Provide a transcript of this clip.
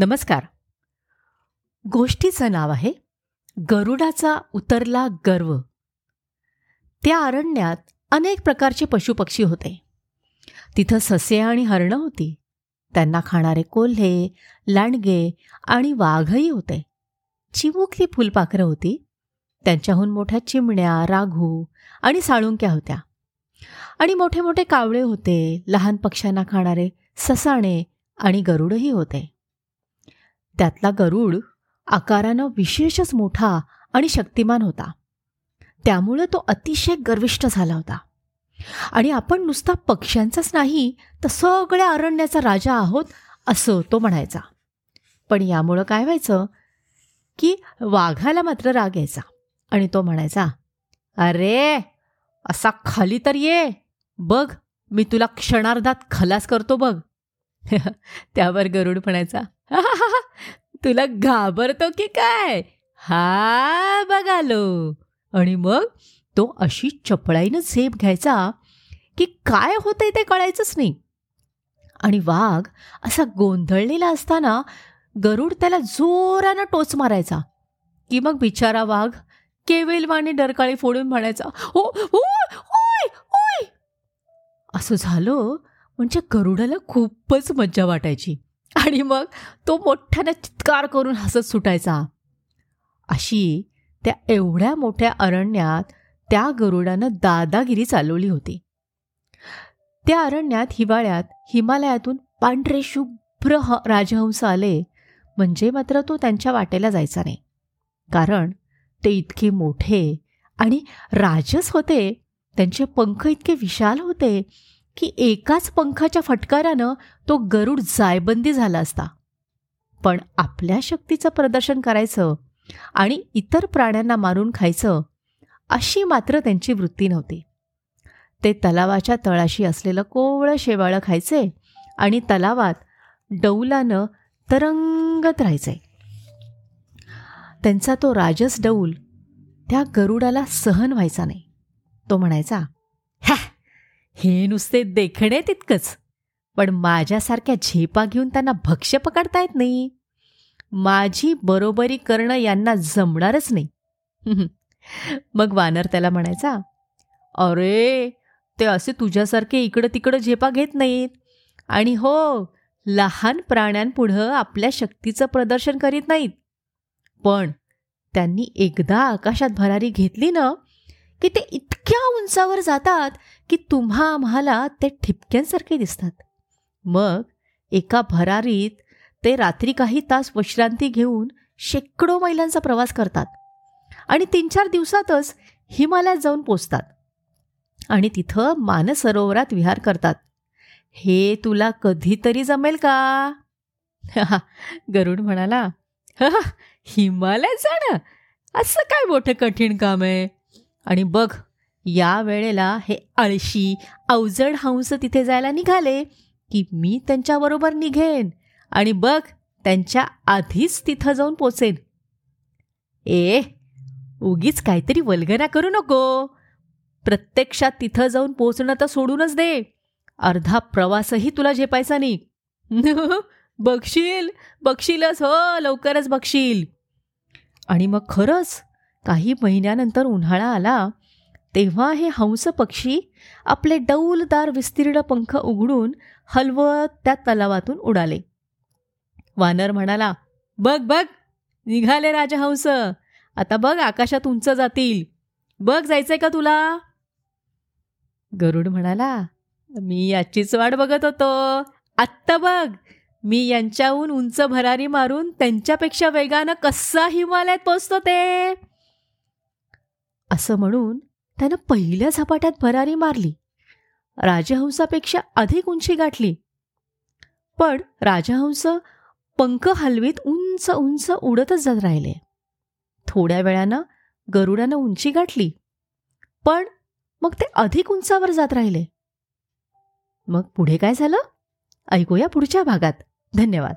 नमस्कार. गोष्टीचं नाव आहे गरुडाचा उतरला गर्व. त्या अरण्यात अनेक प्रकारचे पशुपक्षी होते. तिथं ससे आणि हरणं होती. त्यांना खाणारे कोल्हे लांडगे आणि वाघही होते. चिमुकली फुलपाखरं होती. त्यांच्याहून मोठ्या चिमण्या राघू आणि साळुंक्या होत्या. आणि मोठे मोठे कावळे होते. लहान पक्ष्यांना खाणारे ससाणे आणि गरुडही होते. त्यातला गरुड आकारानं विशेषच मोठा आणि शक्तिमान होता. त्यामुळं तो अतिशय गर्विष्ट झाला होता. आणि आपण नुसता पक्ष्यांचाच नाही तर सगळ्या अरण्याचा राजा आहोत असं तो म्हणायचा. पण यामुळं काय व्हायचं की वाघाला मात्र राग यायचा. आणि तो म्हणायचा अरे असा खाली तर ये. बघ मी तुला क्षणार्धात खलास करतो बघ. त्यावर गरुड म्हणायचा तुला घाबरतो की काय? हा बघालो आणि मग तो अशी चपळाईनं झेप घ्यायचा की काय होतंय ते कळायचंच नाही. आणि वाघ असा गोंधळलेला असताना गरुड त्याला जोरानं टोच मारायचा. की मग बिचारा वाघ केवेलवाणी डरकाळी फोडून म्हणायचा हो होय ओय ओय! असं झालं म्हणजे गरुडाला खूपच मज्जा वाटायची. आणि मग तो मोठ्याने चित्कार करून हसत सुटायचा. अशी त्या एवढ्या मोठ्या अरण्यात त्या गरुडानं दादागिरी चालवली होती. त्या अरण्यात हिवाळ्यात हिमालयातून पांढरे शुभ्र ह राजहंस आले म्हणजे मात्र तो त्यांच्या वाटेला जायचा नाही. कारण ते इतके मोठे आणि राजस होते त्यांचे पंख इतके विशाल होते की एकाच पंखाच्या फटकारानं तो गरुड जायबंदी झाला असता. पण आपल्या शक्तीचं प्रदर्शन करायचं आणि इतर प्राण्यांना मारून खायचं अशी मात्र त्यांची वृत्ती नव्हती. ते तलावाच्या तळाशी असलेलं कोवळं शेवाळं खायचे आणि तलावात डौलानं तरंगत राहायचे. त्यांचा तो राजस डौल त्या गरुडाला सहन व्हायचा नाही. तो म्हणायचा हे नुसते देखणे तितकंच. पण माझ्यासारख्या झेपा घेऊन त्यांना भक्ष्य पकडता येत नाही. माझी बरोबरी करणं यांना जमणारच नाही. मग वानर त्याला म्हणायचा अरे ते असे तुझ्यासारखे इकडं तिकडं झेपा घेत नाहीत. आणि हो लहान प्राण्यांपुढं आपल्या शक्तीचं प्रदर्शन करीत नाहीत. पण त्यांनी एकदा आकाशात भरारी घेतली ना की ते इतक्या उंचावर जातात की तुम्हा आम्हाला ते ठिपक्यांसारखे दिसतात. मग एका भरारीत ते रात्री काही तास विश्रांती घेऊन शेकडो मैलांचा प्रवास करतात आणि तीन चार दिवसातच हिमालयात जाऊन पोचतात आणि तिथं मानसरोवरात विहार करतात. हे तुला कधीतरी जमेल का? गरुड म्हणाला हिमालयात जाणं? असं काय मोठं कठीण काम आहे? आणि बघ या वेळेला हे आळशी अवजड हंस तिथे जायला निघाले की मी त्यांच्याबरोबर निघेन आणि बघ त्यांच्या आधीच तिथं जाऊन पोचेन. ए उगीच काहीतरी वल्गना करू नको. प्रत्यक्षात तिथं जाऊन पोचणं तर सोडूनच दे. अर्धा प्रवासही तुला झेपायचा नाही. बघशील? बघशीलच हो लवकरच बघशील. आणि मग खरंच काही महिन्यानंतर उन्हाळा आला तेव्हा हे हंस पक्षी आपले डौलदार विस्तीर्ण पंख उघडून हलवत त्या तलावातून उडाले. वानर म्हणाला बघ बघ निघाले राजहंस. आता बघ आकाशात उंच जातील. बघ जायचंय का तुला? गरुड म्हणाला मी याचीच वाट बघत होतो. आत्ता बघ मी यांच्याहून उंच भरारी मारून त्यांच्यापेक्षा वेगानं कसा हिमालयात पोचतो ते? असं म्हणून त्यानं पहिल्या झपाट्यात भरारी मारली. राजहंसापेक्षा अधिक उंची गाठली. पण राजहंस पंख हलवीत उंच उंच उडतच जात राहिले. थोड्या वेळानं गरुडानं उंची गाठली. पण मग ते अधिक उंचावर जात राहिले. मग पुढे काय झालं? ऐकूया पुढच्या भागात. धन्यवाद.